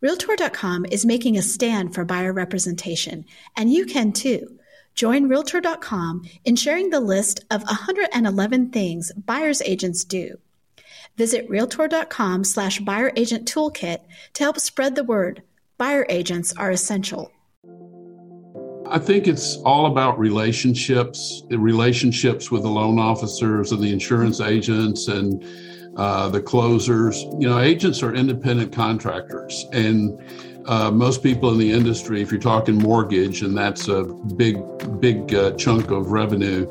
Realtor.com is making a stand for buyer representation, and you can too. Join Realtor.com in sharing the list of 111 things buyer's agents do. Visit Realtor.com slash buyer agent toolkit to help spread the word. Buyer agents are essential. I think it's all about relationships, relationships with the loan officers and the insurance agents and uh, the closers. You know, agents are independent contractors, and uh, most people in the industry, if you're talking mortgage, and that's a big, big uh, chunk of revenue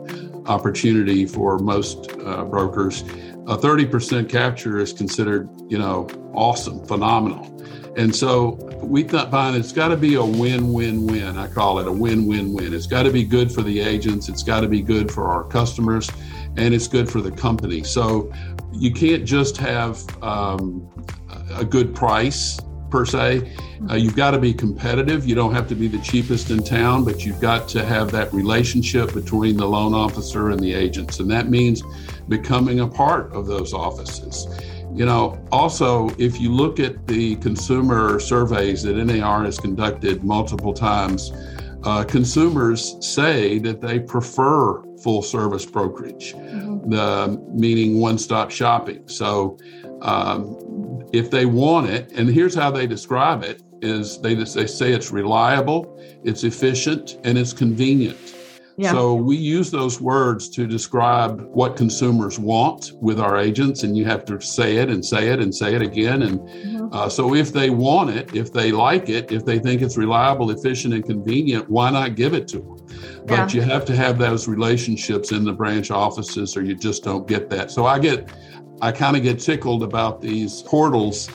opportunity for most uh, brokers, a 30% capture is considered, you know, awesome, phenomenal. And so we find it's got to be a win win win. I call it a win win win. It's got to be good for the agents, it's got to be good for our customers, and it's good for the company. So you can't just have um, a good price per se. Uh, you've got to be competitive. You don't have to be the cheapest in town, but you've got to have that relationship between the loan officer and the agents. And that means becoming a part of those offices. You know, also, if you look at the consumer surveys that NAR has conducted multiple times, uh, consumers say that they prefer full service brokerage, mm-hmm. the, meaning one stop shopping. So, um, if they want it, and here's how they describe it: is they they say it's reliable, it's efficient, and it's convenient. Yeah. So we use those words to describe what consumers want with our agents, and you have to say it and say it and say it again. And mm-hmm. uh, so if they want it, if they like it, if they think it's reliable, efficient, and convenient, why not give it to them? But yeah. you have to have those relationships in the branch offices, or you just don't get that. So I get, I kind of get tickled about these portals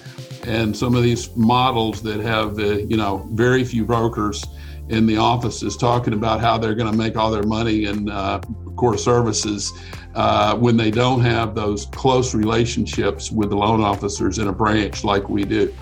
and some of these models that have, uh, you know, very few brokers in the offices talking about how they're going to make all their money in uh, core services uh, when they don't have those close relationships with the loan officers in a branch like we do.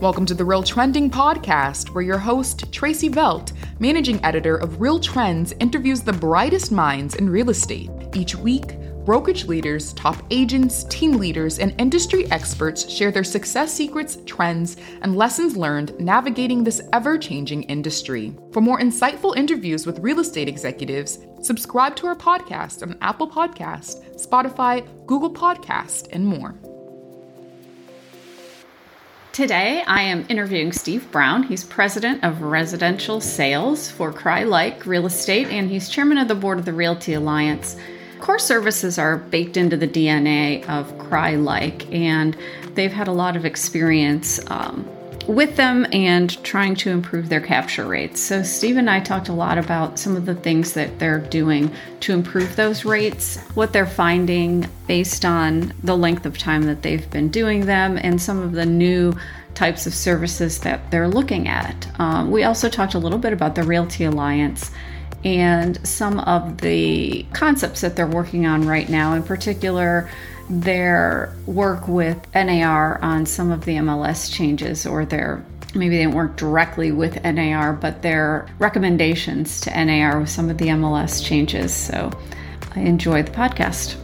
Welcome to the Real Trending Podcast, where your host, Tracey Velt, managing editor of Real Trends, interviews the brightest minds in real estate. Each week, brokerage leaders, top agents, team leaders, and industry experts share their success secrets, trends, and lessons learned navigating this ever changing industry. For more insightful interviews with real estate executives, subscribe to our podcast on Apple Podcast, Spotify, Google Podcast, and more. Today, I am interviewing Steve Brown. He's president of residential sales for Crye-Leike Real Estate, and he's chairman of the board of the Realty Alliance. Core services are baked into the DNA of Crye-Leike, and they've had a lot of experience um, with them and trying to improve their capture rates. So, Steve and I talked a lot about some of the things that they're doing to improve those rates, what they're finding based on the length of time that they've been doing them, and some of the new types of services that they're looking at. Um, we also talked a little bit about the Realty Alliance and some of the concepts that they're working on right now, in particular, their work with NAR on some of the MLS changes or their maybe they didn't work directly with NAR, but their recommendations to NAR with some of the MLS changes. So I enjoy the podcast.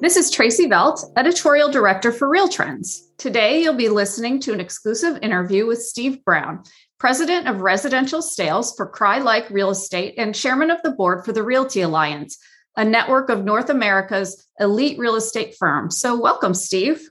This is Tracey Velt, editorial director for Real Trends. Today, you'll be listening to an exclusive interview with Steve Brown, president of residential sales for Crye-Leike Real Estate and chairman of the board for the Realty Alliance, a network of North America's elite real estate firms. So, welcome, Steve.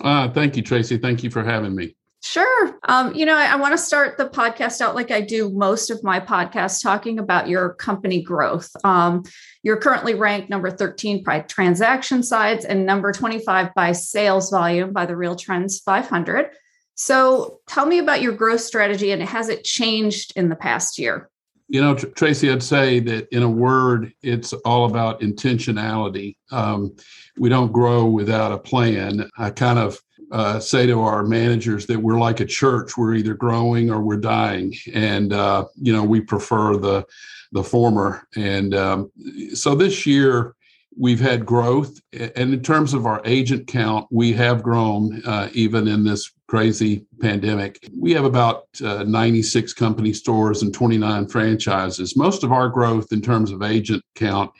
Uh, thank you, Tracy. Thank you for having me. Sure. Um, you know, I, I want to start the podcast out like I do most of my podcasts, talking about your company growth. Um, you're currently ranked number 13 by transaction sides and number 25 by sales volume by the Real Trends 500. So tell me about your growth strategy and has it changed in the past year? You know, Tracy, I'd say that in a word, it's all about intentionality. Um, we don't grow without a plan. I kind of uh, say to our managers that we're like a church. We're either growing or we're dying, and uh, you know we prefer the the former. And um, so this year we've had growth, and in terms of our agent count, we have grown uh, even in this crazy pandemic. We have about uh, 96 company stores and 29 franchises. Most of our growth in terms of agent count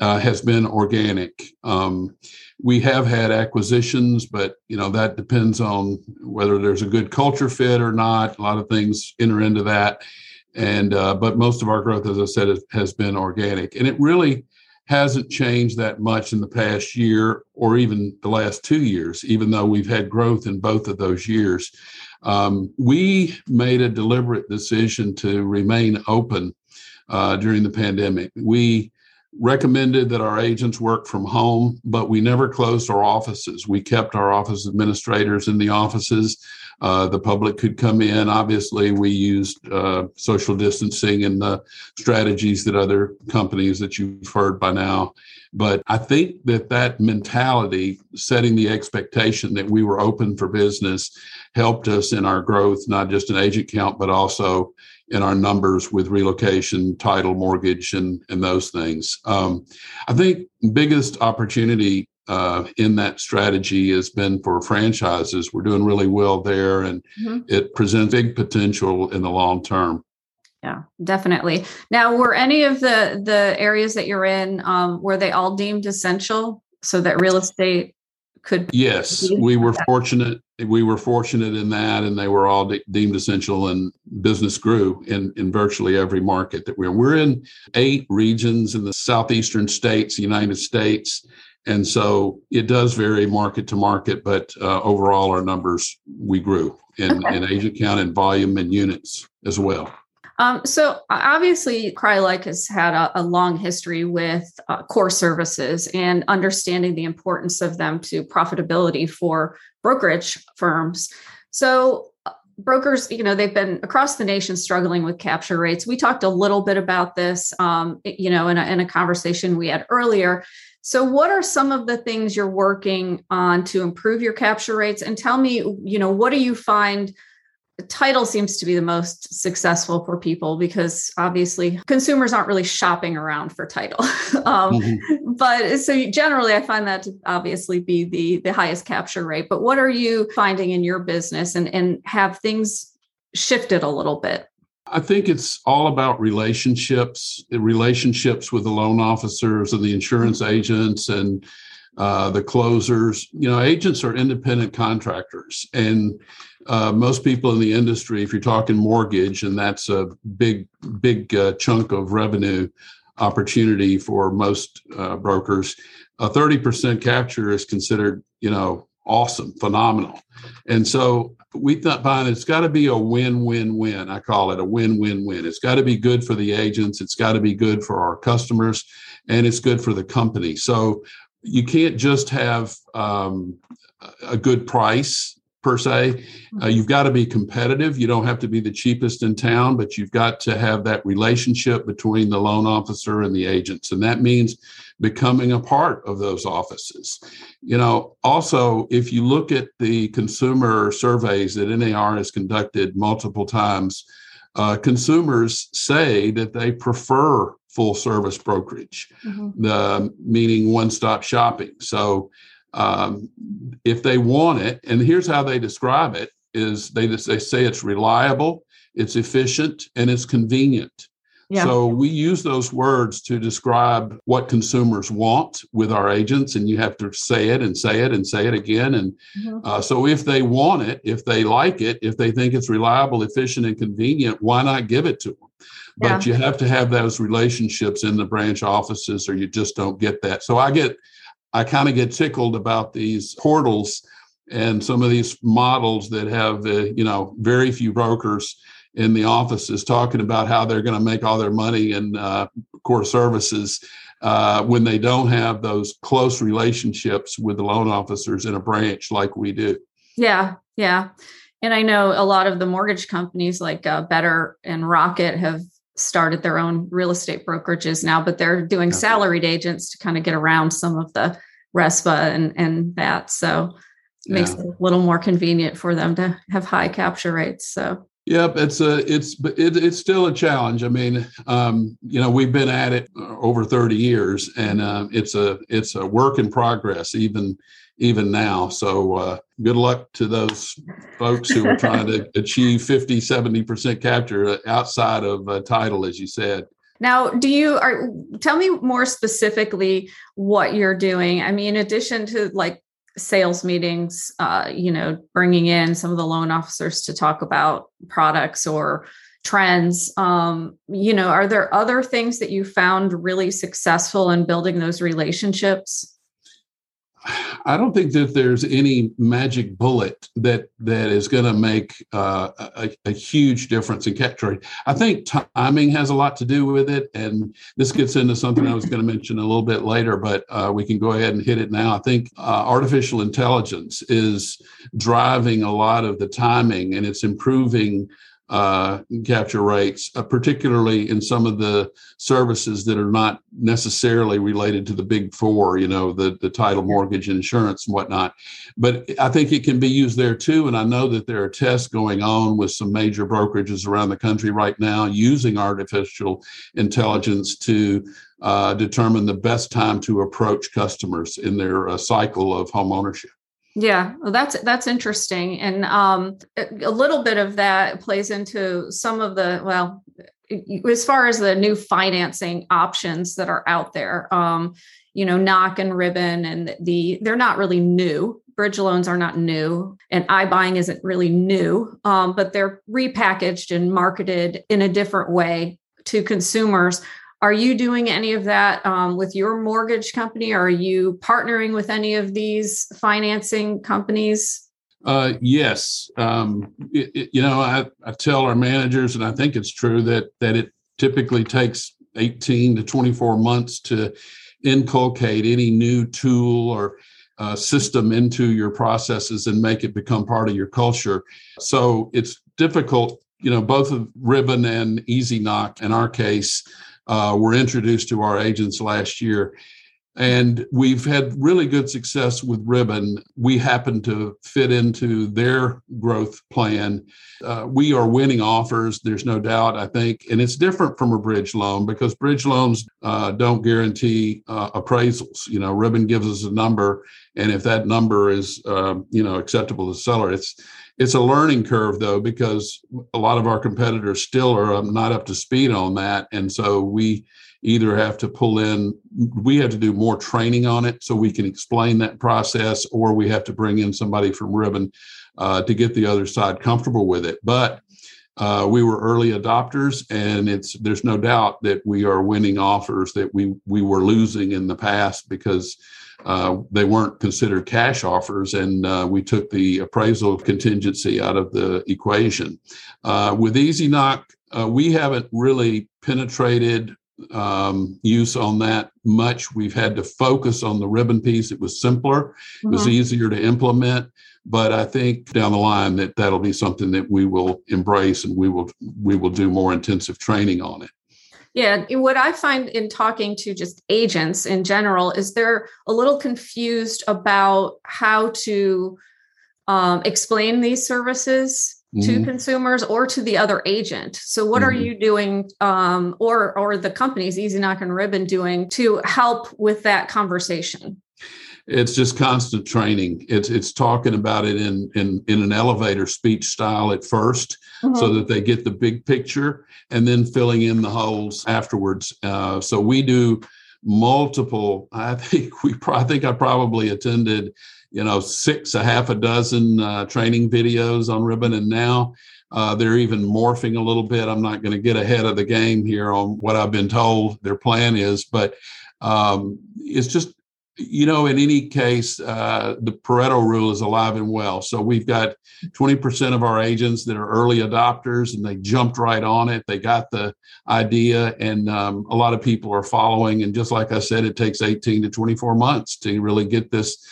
uh, has been organic. Um, we have had acquisitions, but you know that depends on whether there's a good culture fit or not. A lot of things enter into that, and uh, but most of our growth, as I said, has, been organic, and it really hasn't changed that much in the past year or even the last two years, even though we've had growth in both of those years. Um, we made a deliberate decision to remain open uh, during the pandemic. We recommended that our agents work from home, but we never closed our offices. We kept our office administrators in the offices. Uh, the public could come in. Obviously, we used uh, social distancing and the strategies that other companies that you've heard by now. But I think that that mentality, setting the expectation that we were open for business, helped us in our growth, not just in agent count, but also in our numbers with relocation, title, mortgage, and and those things. Um, I think biggest opportunity uh, in that strategy has been for franchises. We're doing really well there, and mm-hmm. it presents big potential in the long term. Yeah, definitely. Now, were any of the the areas that you're in um, were they all deemed essential so that real estate could? Yes, we were fortunate we were fortunate in that, and they were all de- deemed essential, and business grew in, in virtually every market that we're in. We're in eight regions in the southeastern states, United States, and so it does vary market to market, but uh, overall, our numbers we grew in, okay. in agent count and volume and units as well. Um, so obviously, Crye-Leike has had a, a long history with uh, core services and understanding the importance of them to profitability for brokerage firms. So brokers, you know, they've been across the nation struggling with capture rates. We talked a little bit about this, um, you know, in a, in a conversation we had earlier. So, what are some of the things you're working on to improve your capture rates? And tell me, you know, what do you find title seems to be the most successful for people because obviously consumers aren't really shopping around for title um, mm-hmm. but so generally i find that to obviously be the the highest capture rate but what are you finding in your business and and have things shifted a little bit I think it's all about relationships, relationships with the loan officers and the insurance mm-hmm. agents and uh, the closers. You know, agents are independent contractors, and uh, most people in the industry, if you're talking mortgage, and that's a big, big uh, chunk of revenue opportunity for most uh, brokers, a 30% capture is considered, you know, awesome, phenomenal. And so we thought, find it's got to be a win-win-win. I call it a win-win-win. It's got to be good for the agents. It's got to be good for our customers, and it's good for the company. So you can't just have um, a good price per se. Uh, mm-hmm. you've got to be competitive. You don't have to be the cheapest in town, but you've got to have that relationship between the loan officer and the agents. And that means becoming a part of those offices. You know, also, if you look at the consumer surveys that NAR has conducted multiple times, uh, consumers say that they prefer full service brokerage, mm-hmm. the meaning one stop shopping. So um, if they want it, and here's how they describe it: is they they say it's reliable, it's efficient, and it's convenient. Yeah. So we use those words to describe what consumers want with our agents, and you have to say it and say it and say it again. And mm-hmm. uh, so, if they want it, if they like it, if they think it's reliable, efficient, and convenient, why not give it to them? But yeah. you have to have those relationships in the branch offices, or you just don't get that. So I get I kind of get tickled about these portals and some of these models that have, you know, very few brokers in the offices talking about how they're going to make all their money in uh, core services uh, when they don't have those close relationships with the loan officers in a branch like we do. Yeah, yeah. And I know a lot of the mortgage companies like uh, Better and Rocket have started their own real estate brokerages now, but they're doing okay. salaried agents to kind of get around some of the RESPA and, and that. So it makes yeah. it a little more convenient for them to have high capture rates. So Yep, it's a it's it, it's still a challenge. I mean, um, you know, we've been at it over thirty years, and uh, it's a it's a work in progress even even now. So uh, good luck to those folks who are trying to achieve 50, 70 percent capture outside of uh, title, as you said. Now, do you are tell me more specifically what you're doing? I mean, in addition to like sales meetings, uh, you know, bringing in some of the loan officers to talk about products or trends, um, you know, are there other things that you found really successful in building those relationships? I don't think that there's any magic bullet that that is going to make uh, a, a, huge difference in capture rate. I think timing has a lot to do with it, and this gets into something I was going to mention a little bit later, but uh, we can go ahead and hit it now. I think uh, artificial intelligence is driving a lot of the timing, and it's improving uh, capture rates, uh, particularly in some of the services that are not necessarily related to the big four, you know, the, the title, mortgage, insurance, and whatnot. But I think it can be used there too. And I know that there are tests going on with some major brokerages around the country right now using artificial intelligence to uh, determine the best time to approach customers in their uh, cycle of home ownership. Yeah, well, that's that's interesting, and um, a little bit of that plays into some of the well, as far as the new financing options that are out there. Um, you know, knock and ribbon, and the they're not really new. Bridge loans are not new, and iBuying isn't really new, um, but they're repackaged and marketed in a different way to consumers are you doing any of that um, with your mortgage company? Are you partnering with any of these financing companies? Uh, yes. Um, it, it, you know, I, I tell our managers, and I think it's true that that it typically takes 18 to 24 months to inculcate any new tool or uh, system into your processes and make it become part of your culture. So it's difficult, you know, both of Ribbon and Easy Knock in our case uh, were introduced to our agents last year. And we've had really good success with Ribbon. We happen to fit into their growth plan. Uh, we are winning offers, there's no doubt, I think. And it's different from a bridge loan because bridge loans uh, don't guarantee uh, appraisals. You know, Ribbon gives us a number. And if that number is, um, you know, acceptable to the seller, it's it's a learning curve though, because a lot of our competitors still are um, not up to speed on that. And so we either have to pull in, we have to do more training on it so we can explain that process, or we have to bring in somebody from Ribbon uh, to get the other side comfortable with it. But uh, we were early adopters, and it's there's no doubt that we are winning offers that we we were losing in the past because uh, they weren't considered cash offers, and uh, we took the appraisal contingency out of the equation. Uh, with Easy Knock, uh, we haven't really penetrated um, use on that much. We've had to focus on the ribbon piece. It was simpler, mm-hmm. it was mm-hmm. easier to implement. But I think down the line that that'll be something that we will embrace, and we will we will do more intensive training on it. Yeah, what I find in talking to just agents in general is they're a little confused about how to um, explain these services. To consumers or to the other agent. So, what mm-hmm. are you doing, um, or or the companies Easy Knock and Ribbon doing to help with that conversation? it's just constant training. It's it's talking about it in in in an elevator speech style at 1st mm-hmm. so that they get the big picture, and then filling in the holes afterwards. Uh, so we do multiple. I think we. I think I probably attended, you know, six a half a dozen uh, training videos on Ribbon, and now. Uh, they're even morphing a little bit. I'm not going to get ahead of the game here on what I've been told their plan is, but um, it's just you know, in any case, uh, the Pareto rule is alive and well. So we've got 20% of our agents that are early adopters and they jumped right on it. They got the idea, and um, a lot of people are following. And just like I said, it takes 18 to 24 months to really get this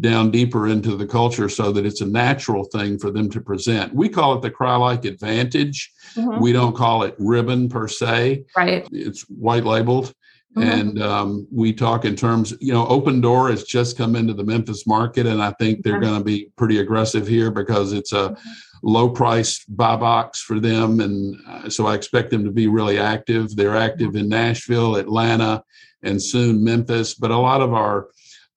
down deeper into the culture so that it's a natural thing for them to present. We call it the Crye-Leike Advantage. Mm-hmm. We don't call it ribbon per se. Right. It's white labeled. Mm-hmm. And um, we talk in terms, you know, Opendoor has just come into the Memphis market, and I think they're mm-hmm. going to be pretty aggressive here because it's a mm-hmm. low price buy box for them. And uh, so I expect them to be really active. They're active in Nashville, Atlanta, and soon Memphis. But a lot of our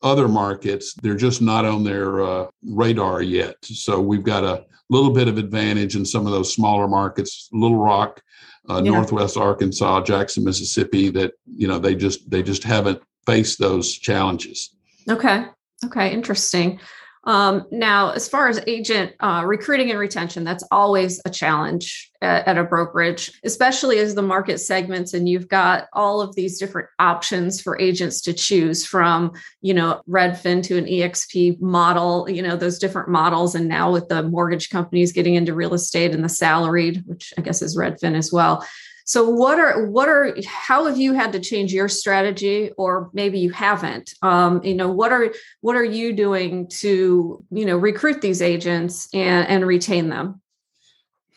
other markets, they're just not on their uh, radar yet. So we've got a little bit of advantage in some of those smaller markets, Little Rock, uh, yeah. Northwest Arkansas, Jackson, Mississippi. That you know they just they just haven't faced those challenges. Okay. Okay. Interesting. Um, now, as far as agent uh, recruiting and retention, that's always a challenge at, at, a brokerage, especially as the market segments and you've got all of these different options for agents to choose from, you know, Redfin to an EXP model, you know, those different models. And now with the mortgage companies getting into real estate and the salaried, which I guess is Redfin as well. So what are what are how have you had to change your strategy or maybe you haven't? Um, you know, what are what are you doing to, you know, recruit these agents and, and retain them?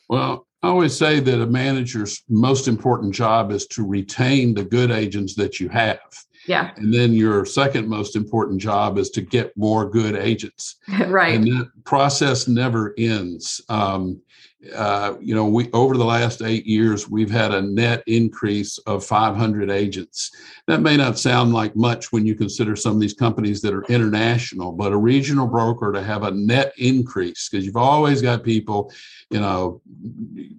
Well, I always say that a manager's most important job is to retain the good agents that you have. Yeah. And then your second most important job is to get more good agents. right. And that process never ends. Um, uh, you know, we over the last eight years, we've had a net increase of 500 agents. That may not sound like much when you consider some of these companies that are international, but a regional broker to have a net increase because you've always got people, you know,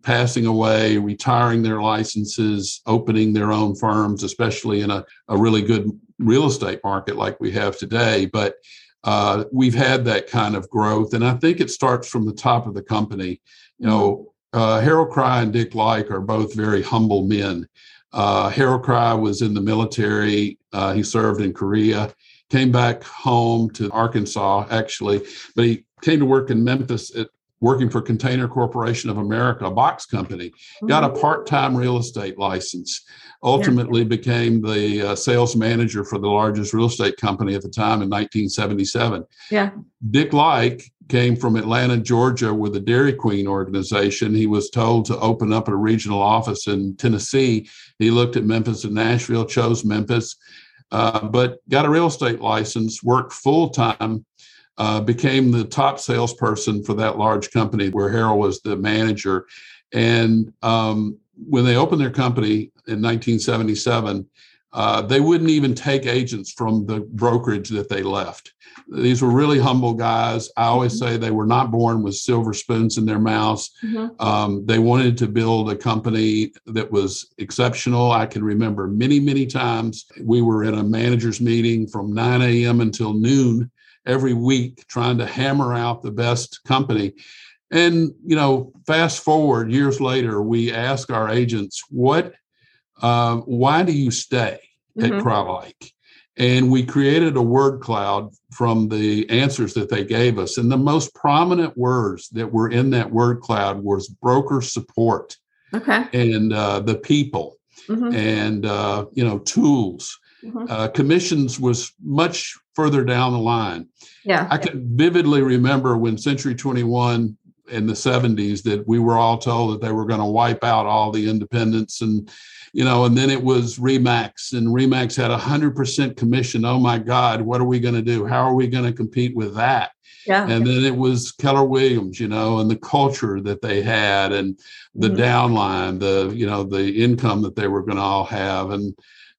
passing away, retiring their licenses, opening their own firms, especially in a, a really good real estate market like we have today. But uh, we've had that kind of growth, and I think it starts from the top of the company you know, uh, Harold Crye and Dick Leike are both very humble men. Uh, Harold Crye was in the military. Uh, he served in Korea, came back home to Arkansas, actually, but he came to work in Memphis at working for Container Corporation of America, a box company, got a mm-hmm. part-time real estate license, ultimately yeah. became the uh, sales manager for the largest real estate company at the time in 1977. Yeah. Dick Leike came from Atlanta, Georgia with the Dairy Queen organization. He was told to open up a regional office in Tennessee. He looked at Memphis and Nashville, chose Memphis, uh, but got a real estate license, worked full time, uh, became the top salesperson for that large company where Harold was the manager. And um, when they opened their company in 1977, uh, they wouldn't even take agents from the brokerage that they left. These were really humble guys. I always mm-hmm. say they were not born with silver spoons in their mouths. Mm-hmm. Um, they wanted to build a company that was exceptional. I can remember many, many times we were in a manager's meeting from 9 a.m. until noon every week trying to hammer out the best company. And, you know, fast forward years later, we ask our agents, what, uh, why do you stay at mm-hmm. Crye-Leike? And we created a word cloud from the answers that they gave us. And the most prominent words that were in that word cloud was broker support. Okay. And uh, the people mm-hmm. and, uh, you know, tools. Mm-hmm. Uh, commissions was much further down the line. Yeah. I can vividly remember when Century 21 in the 70s that we were all told that they were going to wipe out all the independents and you know and then it was RE/MAX and RE/MAX had a 100% commission oh my god what are we going to do how are we going to compete with that yeah. and then it was keller williams you know and the culture that they had and the mm-hmm. downline the you know the income that they were going to all have and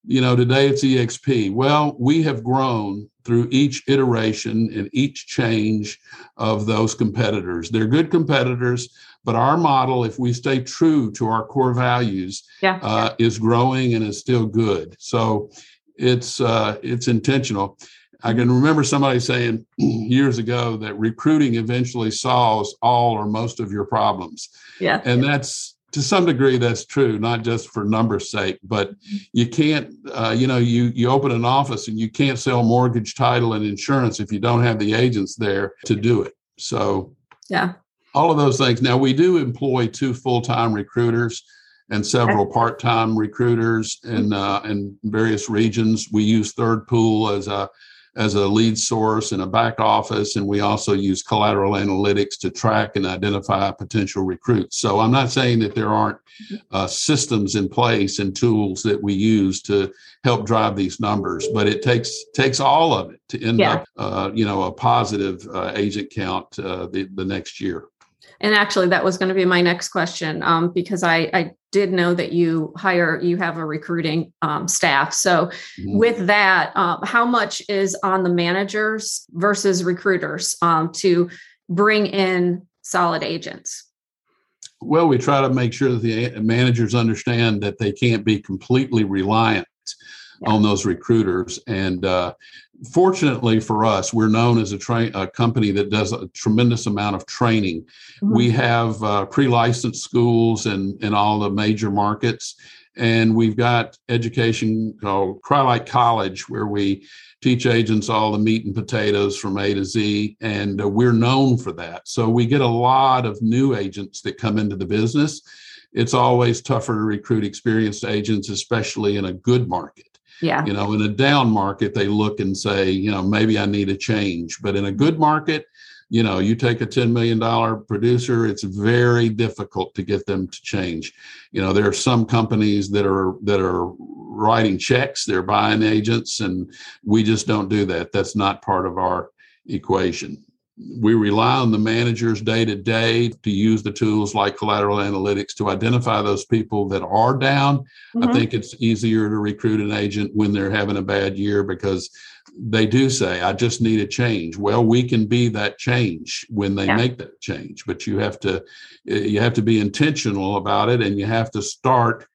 you know today it's exp well we have grown through each iteration and each change of those competitors. They're good competitors, but our model, if we stay true to our core values, yeah. uh, is growing and is still good. So it's uh, it's intentional. I can remember somebody saying years ago that recruiting eventually solves all or most of your problems. Yeah. And that's to some degree that's true not just for numbers sake but you can't uh, you know you you open an office and you can't sell mortgage title and insurance if you don't have the agents there to do it so yeah all of those things now we do employ two full-time recruiters and several part-time recruiters in uh, in various regions we use third pool as a as a lead source in a back office, and we also use collateral analytics to track and identify potential recruits. So I'm not saying that there aren't uh, systems in place and tools that we use to help drive these numbers, but it takes takes all of it to end yeah. up, uh, you know, a positive uh, agent count uh, the the next year. And actually, that was going to be my next question um, because I, I, did know that you hire, you have a recruiting um, staff. So, mm-hmm. with that, uh, how much is on the managers versus recruiters um, to bring in solid agents? Well, we try to make sure that the managers understand that they can't be completely reliant yeah. on those recruiters. And uh, fortunately for us, we're known as a, tra- a, company that does a tremendous amount of training. Mm-hmm. We have uh, pre-licensed schools in, in all the major markets. And we've got education called Crye-Leike College, where we teach agents all the meat and potatoes from A to Z. And uh, we're known for that. So we get a lot of new agents that come into the business. It's always tougher to recruit experienced agents, especially in a good market. Yeah. You know, in a down market, they look and say, you know, maybe I need a change. But in a good market, you know, you take a $10 million producer, it's very difficult to get them to change. You know, there are some companies that are that are writing checks, they're buying agents, and we just don't do that. That's not part of our equation we rely on the managers day to day to use the tools like collateral analytics to identify those people that are down. Mm-hmm. I think it's easier to recruit an agent when they're having a bad year because they do say, I just need a change. Well, we can be that change when they yeah. make that change, but you have to you have to be intentional about it and you have to start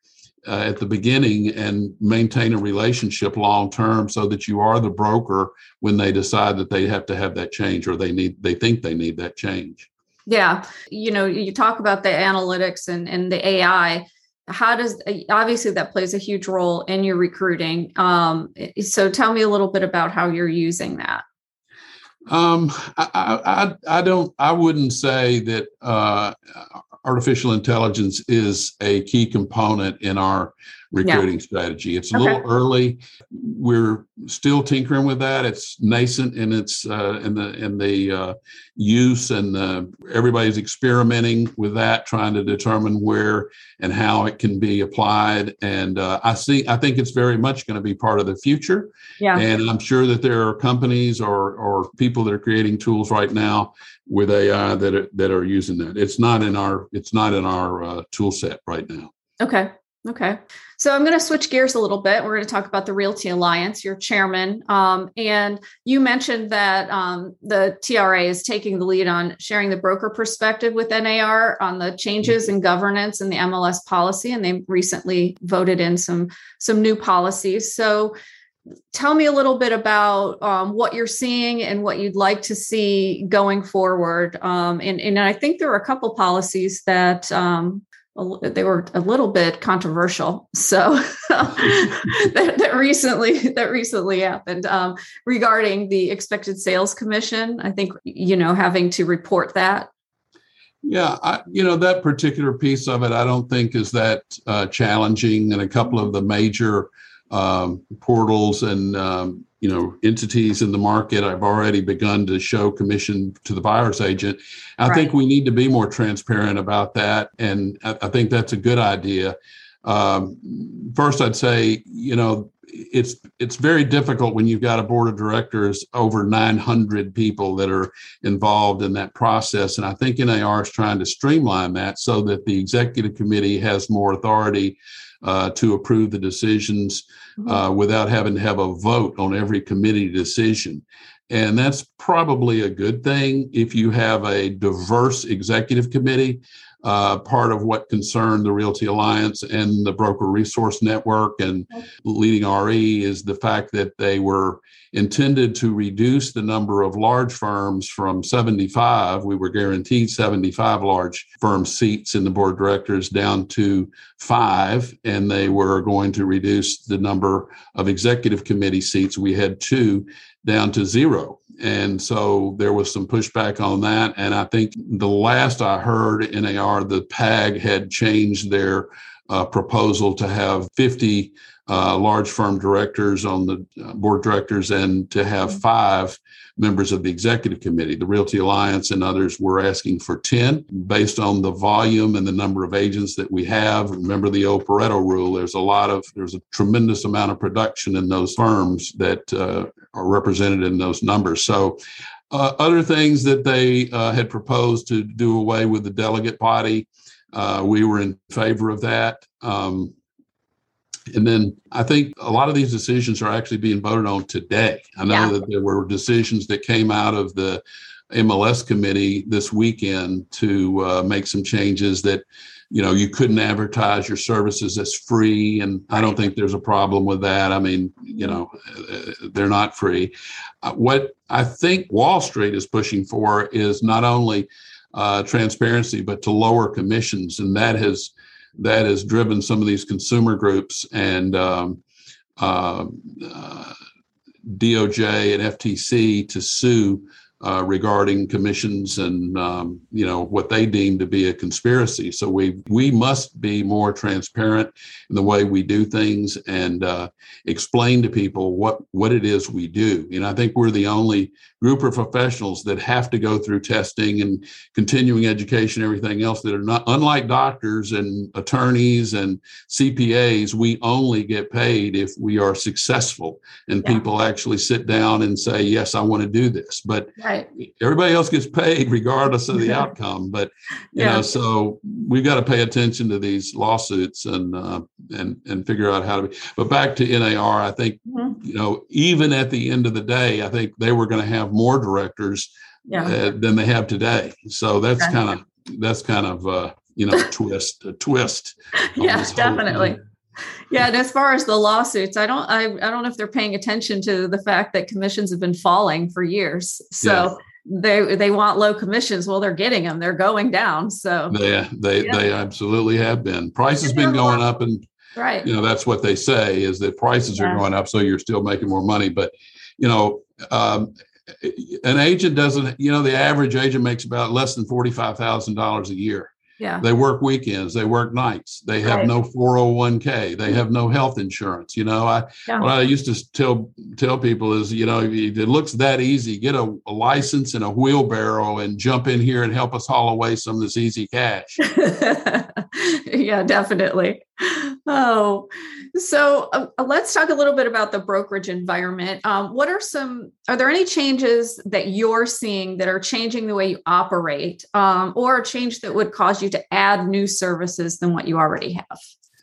uh, at the beginning and maintain a relationship long term so that you are the broker when they decide that they have to have that change or they need they think they need that change. Yeah. You know you talk about the analytics and, and the ai how does obviously that plays a huge role in your recruiting. Um, so tell me a little bit about how you're using that. Um, I, I, I don't I wouldn't say that uh, artificial intelligence is a key component in our recruiting yeah. strategy. It's a okay. little early. We're still tinkering with that. It's nascent in its uh, in the in the uh, use, and uh, everybody's experimenting with that, trying to determine where and how it can be applied. And uh, I see. I think it's very much going to be part of the future. Yeah. And I'm sure that there are companies or or people that are creating tools right now with AI that are, that are using that. It's not in our it's not in our uh, tool set right now. Okay. Okay. So I'm going to switch gears a little bit. We're going to talk about the Realty Alliance, your chairman. Um, and you mentioned that um, the TRA is taking the lead on sharing the broker perspective with NAR on the changes in governance and the MLS policy. And they recently voted in some, some new policies. So tell me a little bit about um, what you're seeing and what you'd like to see going forward. Um, and, and I think there are a couple policies that um, they were a little bit controversial. So that, that, recently that recently happened um, regarding the expected sales commission. I think you know having to report that. Yeah, I, you know that particular piece of it, I don't think is that uh, challenging. And a couple of the major um, portals and um, you know entities in the market i've already begun to show commission to the buyer's agent i right. think we need to be more transparent about that and i, I think that's a good idea um, first i'd say you know it's it's very difficult when you've got a board of directors over 900 people that are involved in that process and i think nar is trying to streamline that so that the executive committee has more authority uh, to approve the decisions. Uh, without having to have a vote on every committee decision. And that's probably a good thing if you have a diverse executive committee. Uh, part of what concerned the Realty Alliance and the Broker Resource Network and Leading RE is the fact that they were intended to reduce the number of large firms from 75. We were guaranteed 75 large firm seats in the board of directors down to five, and they were going to reduce the number of executive committee seats. We had two down to zero. And so there was some pushback on that. And I think the last I heard, NAR, the PAG had changed their uh, proposal to have 50 uh, large firm directors on the uh, board directors and to have mm-hmm. five members of the executive committee. The Realty Alliance and others were asking for 10 based on the volume and the number of agents that we have. Remember the old Pareto rule. There's a lot of, there's a tremendous amount of production in those firms that uh, are represented in those numbers. So, uh, other things that they uh, had proposed to do away with the delegate body, uh, we were in favor of that. Um, and then I think a lot of these decisions are actually being voted on today. I know yeah. that there were decisions that came out of the MLS committee this weekend to uh, make some changes that you know you couldn't advertise your services as free and i don't think there's a problem with that. I mean you know uh, they're not free. Uh, what i think wall street is pushing for is not only uh, transparency but to lower commissions and that has that has driven some of these consumer groups and um, uh, uh doj and ftc to sue uh, regarding commissions and um, you know what they deem to be a conspiracy. So we we must be more transparent in the way we do things and uh, explain to people what what it is we do. And I think we're the only group of professionals that have to go through testing and continuing education, everything else that are not unlike doctors and attorneys and CPAs. We only get paid if we are successful and yeah. people actually sit down and say, "Yes, I want to do this," but Right. Everybody else gets paid regardless of the outcome, but you yeah. know, so we've got to pay attention to these lawsuits and uh, and and figure out how to. Be. But back to NAR, I think mm-hmm. you know, even at the end of the day, I think they were going to have more directors yeah. uh, than they have today. So that's kind of that's kind of uh, you know twist a twist. yeah, definitely yeah and as far as the lawsuits i don't I, I don't know if they're paying attention to the fact that commissions have been falling for years so yeah. they they want low commissions well they're getting them they're going down so yeah they yeah. they absolutely have been price has been going up and right you know that's what they say is that prices yeah. are going up so you're still making more money but you know um, an agent doesn't you know the average agent makes about less than $45000 a year yeah. They work weekends, they work nights, they have right. no 401k, they have no health insurance. You know, I yeah. what I used to tell tell people is, you know, it looks that easy. Get a, a, license and a wheelbarrow and jump in here and help us haul away some of this easy cash. yeah, definitely. Oh, so uh, let's talk a little bit about the brokerage environment. Um, what are some, are there any changes that you're seeing that are changing the way you operate um, or a change that would cause you to add new services than what you already have?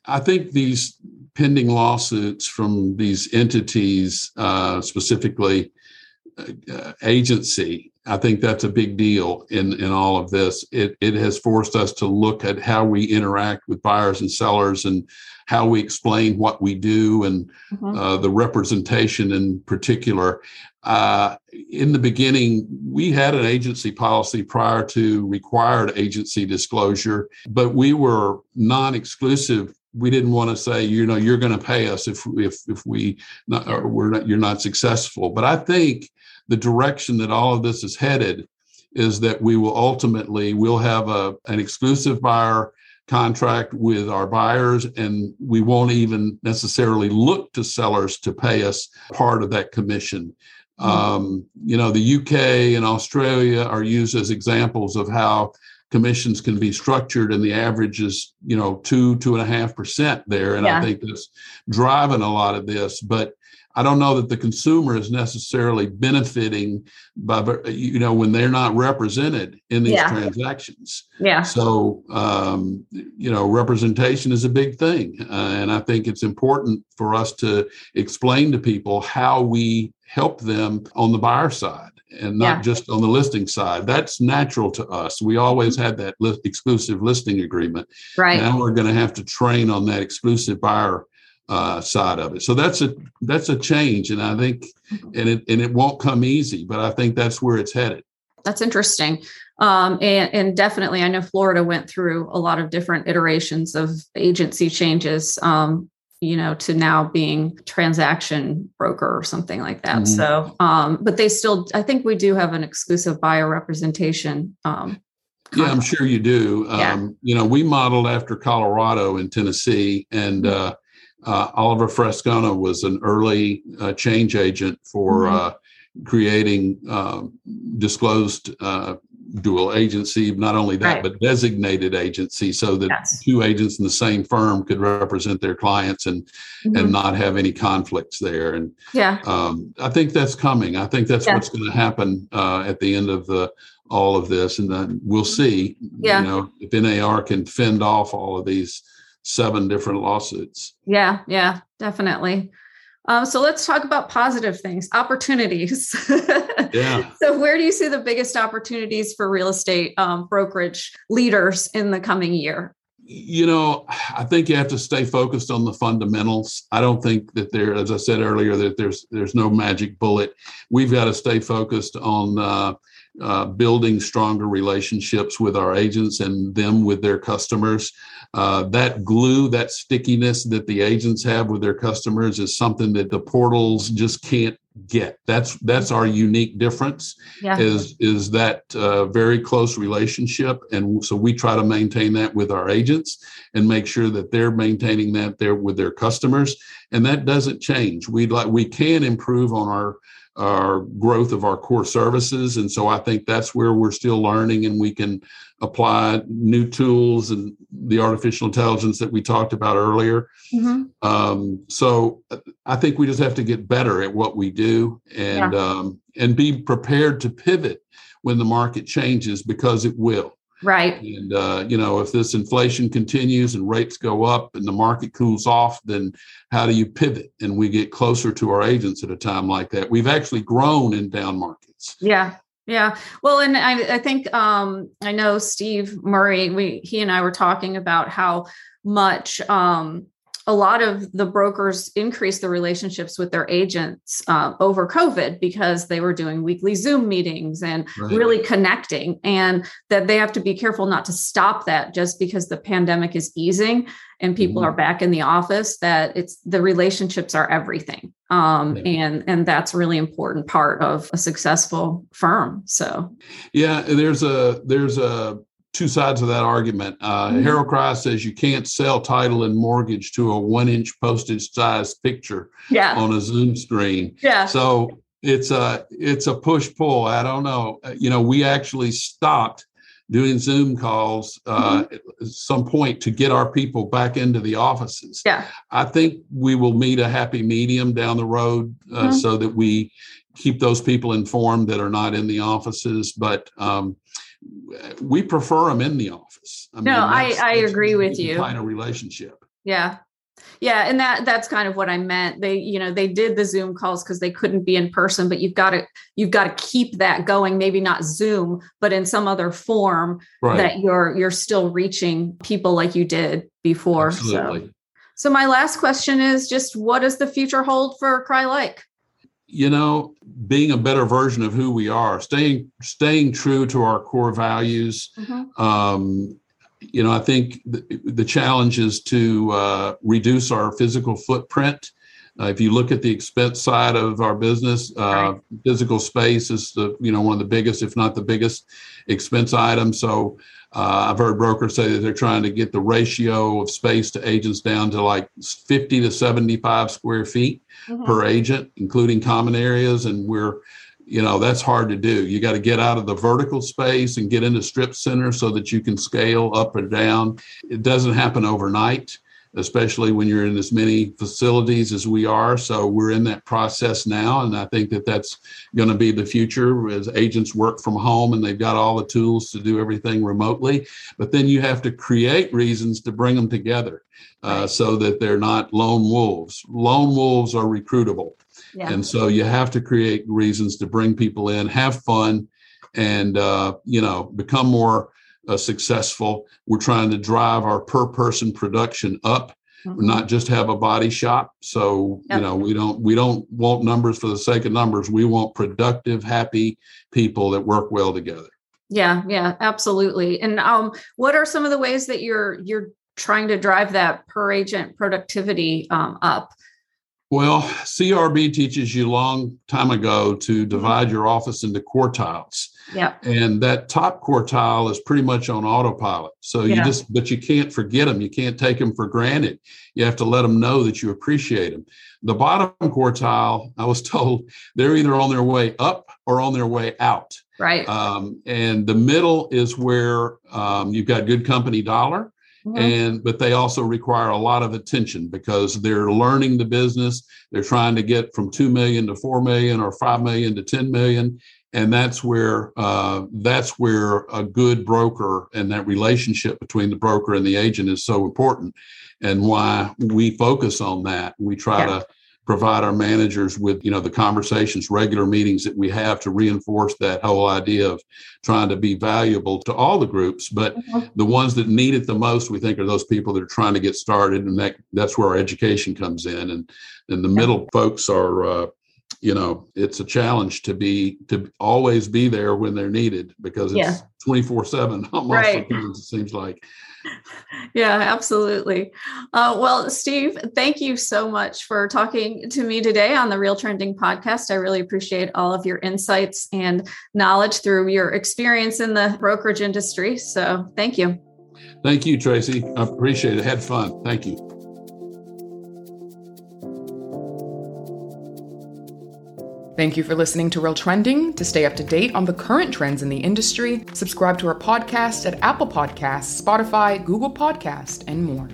I think these pending lawsuits from these entities, uh, specifically uh, agency, I think that's a big deal in, in all of this. It, it has forced us to look at how we interact with buyers and sellers and how we explain what we do and mm-hmm. uh, the representation in particular. Uh, in the beginning, we had an agency policy prior to required agency disclosure, but we were non exclusive we didn't want to say you know you're going to pay us if if if we not, or we're not you're not successful but i think the direction that all of this is headed is that we will ultimately we'll have a an exclusive buyer contract with our buyers and we won't even necessarily look to sellers to pay us part of that commission mm-hmm. um, you know the uk and australia are used as examples of how commissions can be structured and the average is you know two two and a half percent there and yeah. i think that's driving a lot of this but I don't know that the consumer is necessarily benefiting by you know when they're not represented in these yeah. transactions. Yeah. So um, you know representation is a big thing, uh, and I think it's important for us to explain to people how we help them on the buyer side and not yeah. just on the listing side. That's natural to us. We always had that li- exclusive listing agreement. Right. Now we're going to have to train on that exclusive buyer uh, side of it. So that's a that's a change, and I think, and it and it won't come easy, but I think that's where it's headed. That's interesting, um, and and definitely, I know Florida went through a lot of different iterations of agency changes. Um, you know, to now being transaction broker or something like that. Mm-hmm. So, um, but they still, I think we do have an exclusive buyer representation um, yeah, I'm sure you do. Yeah. Um, you know, we modeled after Colorado and Tennessee, and mm-hmm. uh, uh, Oliver Frascona was an early uh, change agent for mm-hmm. uh, creating um, disclosed uh, dual agency, not only that, Right. but designated agency so that Yes. two agents in the same firm could represent their clients and, Mhm. and not have any conflicts there. And yeah. um, I think that's coming. I think that's Yeah. what's going to happen uh, at the end of the all of this, and then we'll see. Yeah. You know, if NAR can fend off all of these seven different lawsuits. Yeah, yeah, definitely. Um, so let's talk about positive things, opportunities. Yeah. So, where do you see the biggest opportunities for real estate um, brokerage leaders in the coming year? You know, I think you have to stay focused on the fundamentals. I don't think that there, as I said earlier, that there's there's no magic bullet. We've got to stay focused on uh, uh, building stronger relationships with our agents and them with their customers. Uh, that glue, that stickiness that the agents have with their customers is something that the portals just can't get. That's that's our unique difference Yeah. is is that uh, very close relationship, and so we try to maintain that with our agents and make sure that they're maintaining that there with their customers, and that doesn't change. We like we can improve on our our growth of our core services, and so I think that's where we're still learning, and we can apply new tools and the artificial intelligence that we talked about earlier. Mhm. Um, so uh, I think we just have to get better at what we do and um, and be prepared to pivot when the market changes because it will. Right. And uh, you know, if this inflation continues and rates go up and the market cools off, then how do you pivot? And we get closer to our agents at a time like that. We've actually grown in down markets. Yeah. Yeah. Well, and I, I think um, I know Steve Murray, we he and I were talking about how much um, a lot of the brokers increased the relationships with their agents uh, over COVID because they were doing weekly Zoom meetings and Right. really connecting, and that they have to be careful not to stop that just because the pandemic is easing and people Mhm. are back in the office. That it's the relationships are everything, um, Yeah. and and that's really important part of a successful firm. So Yeah, there's a there's a two sides of that argument. Uh, Mhm. Harold Crye says you can't sell title and mortgage to a one inch postage size picture yeah, on a Zoom screen. yeah, So it's a it's a push pull. I don't know. Uh, You know, we actually stopped doing Zoom calls uh, Mm-hmm. at some point to get our people back into the offices. yeah, I think we will meet a happy medium down the road uh, Mhm. so that we keep those people informed that are not in the offices. But um, we prefer them in the office. I No, I- I agree with you. Find a relationship. yeah. Yeah, and that that's kind of what I meant. They, you know, they did the Zoom calls because they couldn't be in person, but you've got to you've got to keep that going. Maybe not Zoom, but in some other form Right. that you're you're still reaching people like you did before. Absolutely. So, so my last question is just what does the future hold for Crye-Leike? You know being a better version of who we are staying staying true to our core values. Um, you know i think the, the challenge is to uh, reduce our physical footprint. Uh, if you look at the expense side of our business uh, Right. physical space is the you know one of the biggest if not the biggest expense item. So uh, I've heard brokers say that they're trying to get the ratio of space to agents down to like 50 to 75 square feet Mhm. per agent, including common areas. And we're, you know, that's hard to do. You got to get out of the vertical space and get into strip centers so that you can scale up or down. It doesn't happen overnight, especially when you're in as many facilities as we are. So we're in that process now. And I think that that's going to be the future as agents work from home and they've got all the tools to do everything remotely. But then you have to create reasons to bring them together uh, so that they're not lone wolves. Lone wolves are recruitable. Yeah. And so you have to create reasons to bring people in, have fun, and uh, you know become more uh, successful. We're trying to drive our per person production up, Mhm. not just have a body shop. So Yep. you know we don't we don't want numbers for the sake of numbers. We want productive, happy people that work well together. Yeah, yeah, absolutely. And um, what are some of the ways that you're you're trying to drive that per agent productivity um, up? Well, CRB teaches you long time ago to Mm-hmm. divide your office into quartiles. Yeah. And that top quartile is pretty much on autopilot. So you just, but you can't forget them. You can't take them for granted. You have to let them know that you appreciate them. The bottom quartile, I was told they're either on their way up or on their way out. Right. Um, and the middle is where um, you've got good company dollar Mhm. and but they also require a lot of attention because they're learning the business they're trying to get from 2 million to 4 million or 5 million to 10 million and that's where uh, that's where a good broker and that relationship between the broker and the agent is so important and why we focus on that we try Yeah. to provide our managers with you know the conversations regular meetings that we have to reinforce that whole idea of trying to be valuable to all the groups but Mhm. the ones that need it the most we think are those people that are trying to get started and that that's where our education comes in and and the middle folks are uh, you know it's a challenge to be to always be there when they're needed because it's Yeah. 24 7 almost Right. sometimes it seems like Yeah, absolutely. Uh, well, Steve, thank you so much for talking to me today on the RealTrending podcast. I really appreciate all of your insights and knowledge through your experience in the brokerage industry. So, thank you. thank you Tracey i appreciate it had fun thank you Thank you for listening to RealTrending. To stay up to date on the current trends in the industry, subscribe to our podcast at Apple Podcasts, Spotify, Google Podcast, and more.